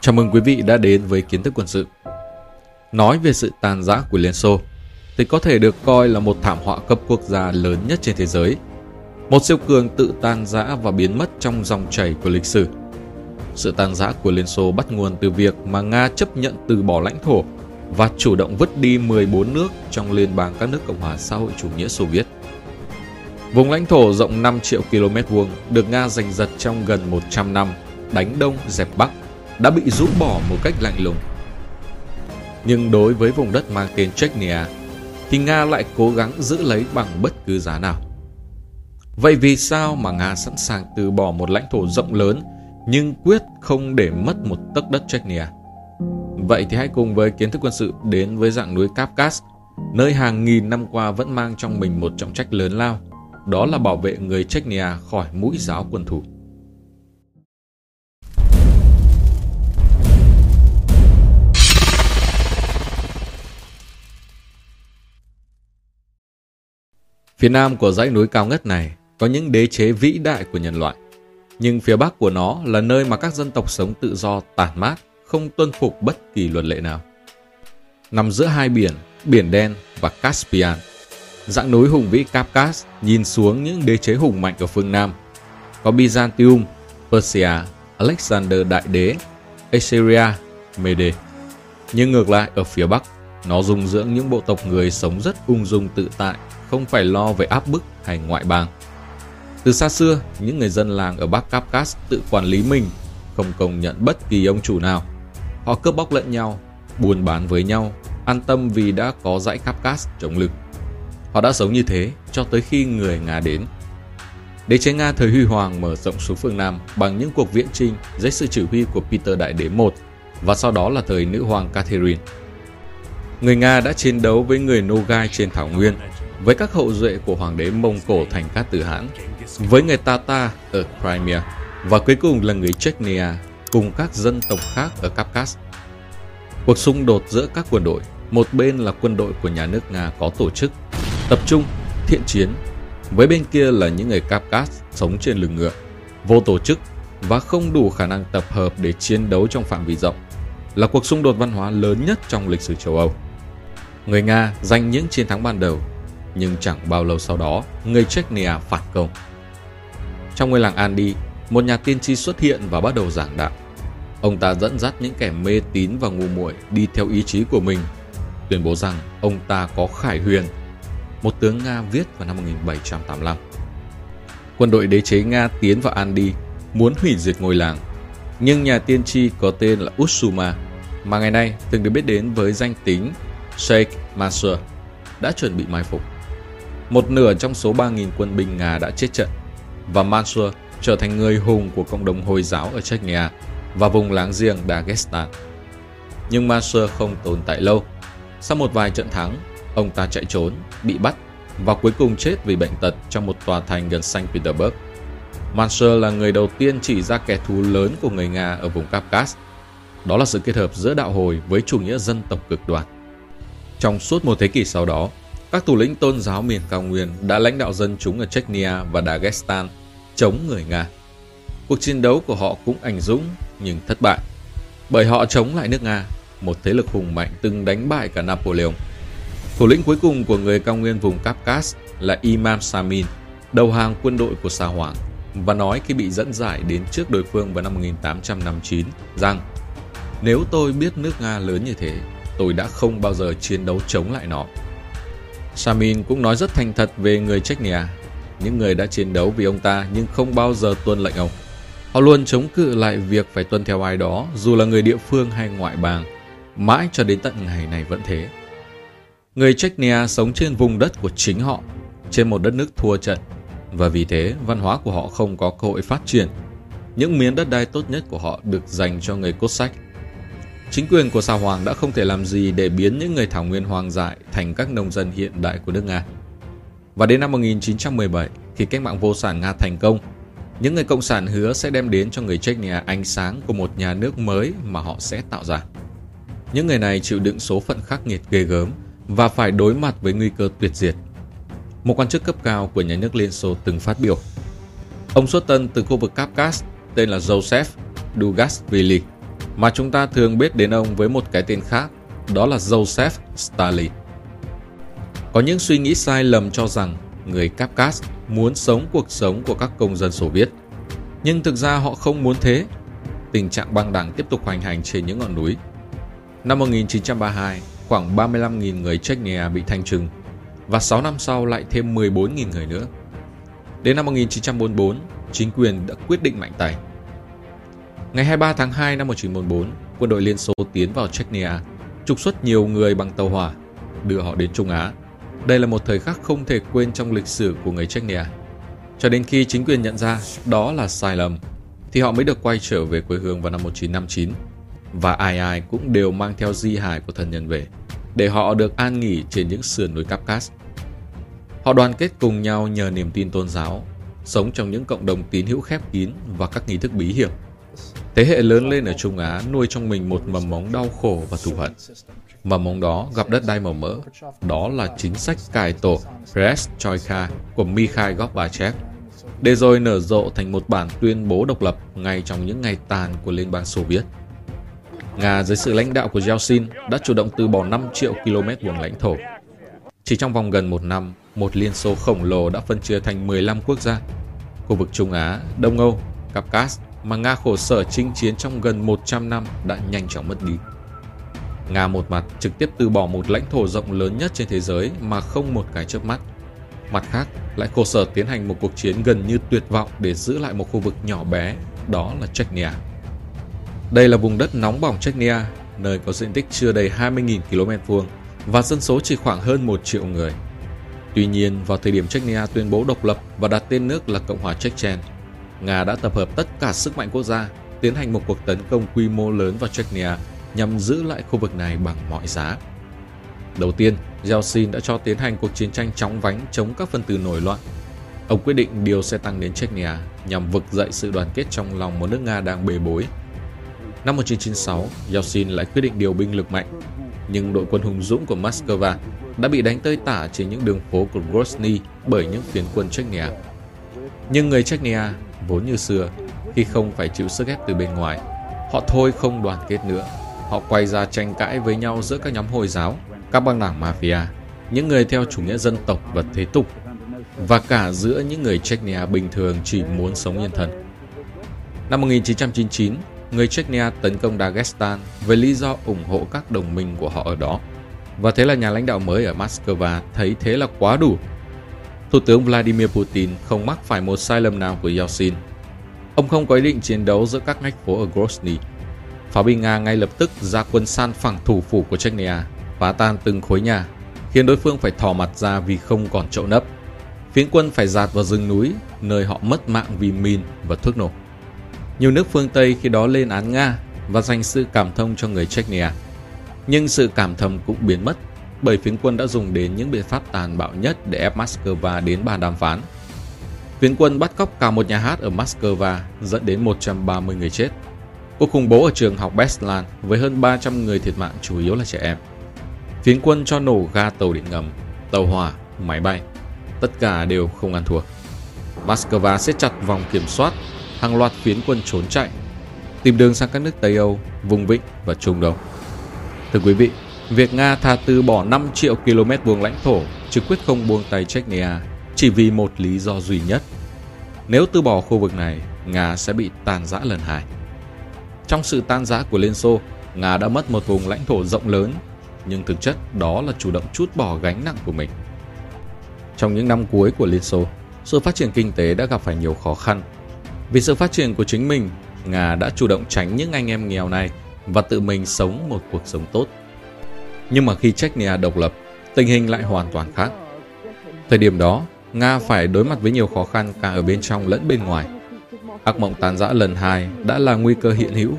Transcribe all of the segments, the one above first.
Chào mừng quý vị đã đến với kiến thức quân sự. Nói về sự tàn giã của Liên Xô thì có thể được coi là một thảm họa cấp quốc gia lớn nhất trên thế giới. Một siêu cường tự tan rã và biến mất trong dòng chảy của lịch sử. Sự tan rã của Liên Xô bắt nguồn từ việc mà Nga chấp nhận từ bỏ lãnh thổ và chủ động vứt đi 14 nước trong liên bang các nước Cộng hòa xã hội chủ nghĩa Xô Viết. Vùng lãnh thổ rộng 5 triệu km vuông được Nga giành giật trong gần 100 năm, đánh đông dẹp bắc, đã bị rũ bỏ một cách lạnh lùng. Nhưng đối với vùng đất mang tên Chechnya, thì Nga lại cố gắng giữ lấy bằng bất cứ giá nào. Vậy vì sao mà Nga sẵn sàng từ bỏ một lãnh thổ rộng lớn nhưng quyết không để mất một tấc đất Chechnya? Vậy thì hãy cùng với kiến thức quân sự đến với dạng núi Kafkas, nơi hàng nghìn năm qua vẫn mang trong mình một trọng trách lớn lao, đó là bảo vệ người Chechnya khỏi mũi giáo quân thủ. Phía nam của dãy núi cao ngất này có những đế chế vĩ đại của nhân loại, nhưng phía bắc của nó là nơi mà các dân tộc sống tự do tản mát, không tuân phục bất kỳ luật lệ nào. Nằm giữa hai biển, biển đen và Caspian, dạng núi hùng vĩ Kavkaz nhìn xuống những đế chế hùng mạnh ở phương Nam. Có Byzantium, Persia, Alexander Đại Đế, Assyria, Mede. Nhưng ngược lại ở phía Bắc, nó dung dưỡng những bộ tộc người sống rất ung dung tự tại, không phải lo về áp bức hay ngoại bang. Từ xa xưa, những người dân làng ở Bắc Kafkas tự quản lý mình, không công nhận bất kỳ ông chủ nào. Họ cướp bóc lẫn nhau, buôn bán với nhau, an tâm vì đã có dãy Kafkas chống lực. Họ đã sống như thế cho tới khi người Nga đến. Đế chế Nga thời Huy Hoàng mở rộng xuống phương Nam bằng những cuộc viễn trinh dưới sự chỉ huy của Peter Đại Đế I và sau đó là thời nữ hoàng Catherine. Người Nga đã chiến đấu với người Nogai trên thảo nguyên, với các hậu duệ của hoàng đế Mông Cổ thành Cát Tử Hãn, với người Tata ở Crimea và cuối cùng là người Chechnya cùng các dân tộc khác ở Kafkas. Cuộc xung đột giữa các quân đội, một bên là quân đội của nhà nước Nga có tổ chức, tập trung, thiện chiến, với bên kia là những người Kafkas sống trên lưng ngựa, vô tổ chức và không đủ khả năng tập hợp để chiến đấu trong phạm vi rộng, là cuộc xung đột văn hóa lớn nhất trong lịch sử châu Âu. Người Nga giành những chiến thắng ban đầu, nhưng chẳng bao lâu sau đó, người Chechnya phản công. Trong ngôi làng Andi, một nhà tiên tri xuất hiện và bắt đầu giảng đạo. Ông ta dẫn dắt những kẻ mê tín và ngu muội đi theo ý chí của mình, tuyên bố rằng ông ta có khải huyền, một tướng Nga viết vào năm 1785. Quân đội đế chế Nga tiến vào Andi, muốn hủy diệt ngôi làng, nhưng nhà tiên tri có tên là Usuma, mà ngày nay từng được biết đến với danh tính Sheikh Mansur, đã chuẩn bị mai phục. Một nửa trong số 3.000 quân binh Nga đã chết trận, và Mansur trở thành người hùng của cộng đồng Hồi giáo ở Chechnya và vùng láng giềng Dagestan. Nhưng Mansur không tồn tại lâu. Sau một vài trận thắng, ông ta chạy trốn, bị bắt và cuối cùng chết vì bệnh tật trong một tòa thành gần Saint Petersburg. Mansur là người đầu tiên chỉ ra kẻ thù lớn của người Nga ở vùng Kafkas. Đó là sự kết hợp giữa đạo hồi với chủ nghĩa dân tộc cực đoan. Trong suốt một thế kỷ sau đó, các thủ lĩnh tôn giáo miền cao nguyên đã lãnh đạo dân chúng ở Chechnya và Dagestan chống người Nga. Cuộc chiến đấu của họ cũng ảnh dũng nhưng thất bại, bởi họ chống lại nước Nga, một thế lực hùng mạnh từng đánh bại cả Napoleon. Thủ lĩnh cuối cùng của người cao nguyên vùng Kafkas là Imam Samin, đầu hàng quân đội của Sa Hoàng, và nói khi bị dẫn giải đến trước đối phương vào năm 1859 rằng nếu tôi biết nước Nga lớn như thế, tôi đã không bao giờ chiến đấu chống lại nó. Samin cũng nói rất thành thật về người Chechnya, những người đã chiến đấu vì ông ta nhưng không bao giờ tuân lệnh ông. Họ luôn chống cự lại việc phải tuân theo ai đó, dù là người địa phương hay ngoại bang, mãi cho đến tận ngày này vẫn thế. Người Chechnya sống trên vùng đất của chính họ, trên một đất nước thua trận, và vì thế văn hóa của họ không có cơ hội phát triển. Những miếng đất đai tốt nhất của họ được dành cho người Cossack. Chính quyền của Sao Hoàng đã không thể làm gì để biến những người thảo nguyên hoang dại thành các nông dân hiện đại của nước Nga. Và đến năm 1917, khi cách mạng vô sản Nga thành công, những người cộng sản hứa sẽ đem đến cho người Chechnya ánh sáng của một nhà nước mới mà họ sẽ tạo ra. Những người này chịu đựng số phận khắc nghiệt ghê gớm và phải đối mặt với nguy cơ tuyệt diệt. Một quan chức cấp cao của nhà nước Liên Xô từng phát biểu. Ông xuất tân từ khu vực Kafkas tên là Joseph Dugasvili mà chúng ta thường biết đến ông với một cái tên khác, đó là Joseph Stalin. Có những suy nghĩ sai lầm cho rằng người Kafkas muốn sống cuộc sống của các công dân Xô Viết. Nhưng thực ra họ không muốn thế. Tình trạng băng đảng tiếp tục hoành hành trên những ngọn núi. Năm 1932, khoảng 35.000 người Chechnya bị thanh trừng và 6 năm sau lại thêm 14.000 người nữa. Đến năm 1944, chính quyền đã quyết định mạnh tay. Ngày 23 tháng 2 năm 1944, quân đội Liên Xô tiến vào Chechnya, trục xuất nhiều người bằng tàu hỏa, đưa họ đến Trung Á. Đây là một thời khắc không thể quên trong lịch sử của người Chechnya. Cho đến khi chính quyền nhận ra đó là sai lầm, thì họ mới được quay trở về quê hương vào năm 1959. Và ai ai cũng đều mang theo di hài của thân nhân về, để họ được an nghỉ trên những sườn núi Kafkas. Họ đoàn kết cùng nhau nhờ niềm tin tôn giáo, sống trong những cộng đồng tín hữu khép kín và các nghi thức bí hiểm. Thế hệ lớn lên ở Trung Á nuôi trong mình một mầm móng đau khổ và thù hận. Mầm móng đó gặp đất đai màu mỡ. Đó là chính sách cải tổ Perestroika của Mikhail Gorbachev để rồi nở rộ thành một bản tuyên bố độc lập ngay trong những ngày tàn của Liên bang Xô Viết. Nga dưới sự lãnh đạo của Yeltsin đã chủ động từ bỏ 5 triệu km vuông lãnh thổ. Chỉ trong vòng gần một năm, một liên xô khổng lồ đã phân chia thành 15 quốc gia. Khu vực Trung Á, Đông Âu, Caucasus mà Nga khổ sở chinh chiến trong gần 100 năm đã nhanh chóng mất đi. Nga một mặt trực tiếp từ bỏ một lãnh thổ rộng lớn nhất trên thế giới mà không một cái chớp mắt. Mặt khác, lại khổ sở tiến hành một cuộc chiến gần như tuyệt vọng để giữ lại một khu vực nhỏ bé, đó là Chechnya. Đây là vùng đất nóng bỏng Chechnya, nơi có diện tích chưa đầy 20.000 km vuông và dân số chỉ khoảng hơn 1 triệu người. Tuy nhiên, vào thời điểm Chechnya tuyên bố độc lập và đặt tên nước là Cộng hòa Chechen, Nga đã tập hợp tất cả sức mạnh quốc gia, tiến hành một cuộc tấn công quy mô lớn vào Chechnya nhằm giữ lại khu vực này bằng mọi giá. Đầu tiên, Yeltsin đã cho tiến hành cuộc chiến tranh chóng vánh chống các phân tử nổi loạn. Ông quyết định điều xe tăng đến Chechnya nhằm vực dậy sự đoàn kết trong lòng một nước Nga đang bề bối. Năm 1996, Yeltsin lại quyết định điều binh lực mạnh, nhưng đội quân hùng dũng của Moscow đã bị đánh tơi tả trên những đường phố của Grozny bởi những phiến quân Chechnya. Nhưng người Chechnya, vốn như xưa, khi không phải chịu sức ép từ bên ngoài, họ thôi không đoàn kết nữa. Họ quay ra tranh cãi với nhau giữa các nhóm Hồi giáo, các băng đảng mafia, những người theo chủ nghĩa dân tộc và thế tục, và cả giữa những người Chechnya bình thường chỉ muốn sống yên thân. Năm 1999, người Chechnya tấn công Dagestan với lý do ủng hộ các đồng minh của họ ở đó. Và thế là nhà lãnh đạo mới ở Moscow thấy thế là quá đủ. Thủ tướng Vladimir Putin không mắc phải một sai lầm nào của Yeltsin. Ông không có ý định chiến đấu giữa các ngách phố ở Grozny. Pháo binh Nga ngay lập tức ra quân san phẳng thủ phủ của Chechnya, phá tan từng khối nhà, khiến đối phương phải thò mặt ra vì không còn chỗ nấp. Phiến quân phải dạt vào rừng núi, nơi họ mất mạng vì min và thuốc nổ. Nhiều nước phương Tây khi đó lên án Nga và dành sự cảm thông cho người Chechnya. Nhưng sự cảm thông cũng biến mất bởi phiến quân đã dùng đến những biện pháp tàn bạo nhất để ép Moscow đến bàn đàm phán. Phiến quân bắt cóc cả một nhà hát ở Moscow dẫn đến 130 người chết. Cuộc khủng bố ở trường học Beslan với hơn 300 người thiệt mạng chủ yếu là trẻ em. Phiến quân cho nổ ga tàu điện ngầm, tàu hỏa, máy bay. Tất cả đều không ăn thua. Moscow siết chặt vòng kiểm soát, hàng loạt phiến quân trốn chạy, tìm đường sang các nước Tây Âu, vùng vịnh và Trung Đông. Thưa quý vị, việc Nga thà từ bỏ 5 triệu km vuông lãnh thổ chứ quyết không buông tay Chechnya chỉ vì một lý do duy nhất. Nếu từ bỏ khu vực này, Nga sẽ bị tan rã lần hai. Trong sự tan rã của Liên Xô, Nga đã mất một vùng lãnh thổ rộng lớn, nhưng thực chất đó là chủ động chút bỏ gánh nặng của mình. Trong những năm cuối của Liên Xô, sự phát triển kinh tế đã gặp phải nhiều khó khăn. Vì sự phát triển của chính mình, Nga đã chủ động tránh những anh em nghèo này và tự mình sống một cuộc sống tốt. Nhưng mà khi Chechnya độc lập, tình hình lại hoàn toàn khác. Thời điểm đó, Nga phải đối mặt với nhiều khó khăn cả ở bên trong lẫn bên ngoài. Ác mộng tàn dã lần hai đã là nguy cơ hiện hữu.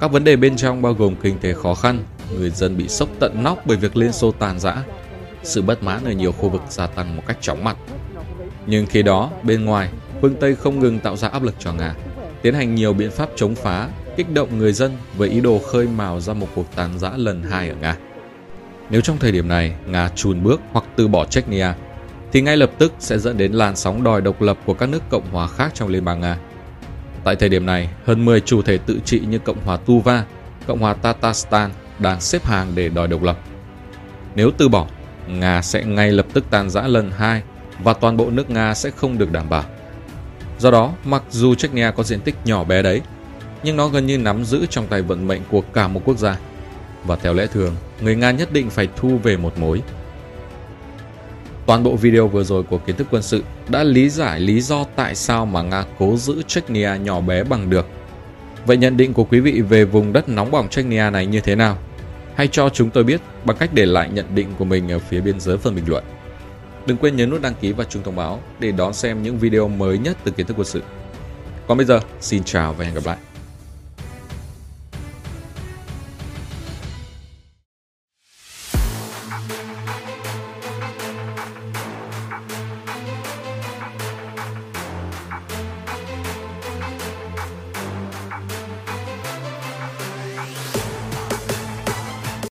Các vấn đề bên trong bao gồm kinh tế khó khăn, người dân bị sốc tận nóc bởi việc Liên Xô tàn dã, sự bất mãn ở nhiều khu vực gia tăng một cách chóng mặt. Nhưng khi đó, bên ngoài, phương Tây không ngừng tạo ra áp lực cho Nga, tiến hành nhiều biện pháp chống phá, kích động người dân với ý đồ khơi mào ra một cuộc tàn dã lần hai ở Nga. Nếu trong thời điểm này Nga chùn bước hoặc từ bỏ Chechnya, thì ngay lập tức sẽ dẫn đến làn sóng đòi độc lập của các nước Cộng hòa khác trong Liên bang Nga. Tại thời điểm này, hơn 10 chủ thể tự trị như Cộng hòa Tuva, Cộng hòa Tatarstan đang xếp hàng để đòi độc lập. Nếu từ bỏ, Nga sẽ ngay lập tức tan rã lần hai và toàn bộ nước Nga sẽ không được đảm bảo. Do đó, mặc dù Chechnya có diện tích nhỏ bé đấy, nhưng nó gần như nắm giữ trong tay vận mệnh của cả một quốc gia. Và theo lẽ thường, người Nga nhất định phải thu về một mối. Toàn bộ video vừa rồi của kiến thức quân sự đã lý giải lý do tại sao mà Nga cố giữ Chechnya nhỏ bé bằng được. Vậy nhận định của quý vị về vùng đất nóng bỏng Chechnya này như thế nào? Hãy cho chúng tôi biết bằng cách để lại nhận định của mình ở phía bên dưới phần bình luận. Đừng quên nhấn nút đăng ký và chuông thông báo để đón xem những video mới nhất từ kiến thức quân sự. Còn bây giờ, xin chào và hẹn gặp lại.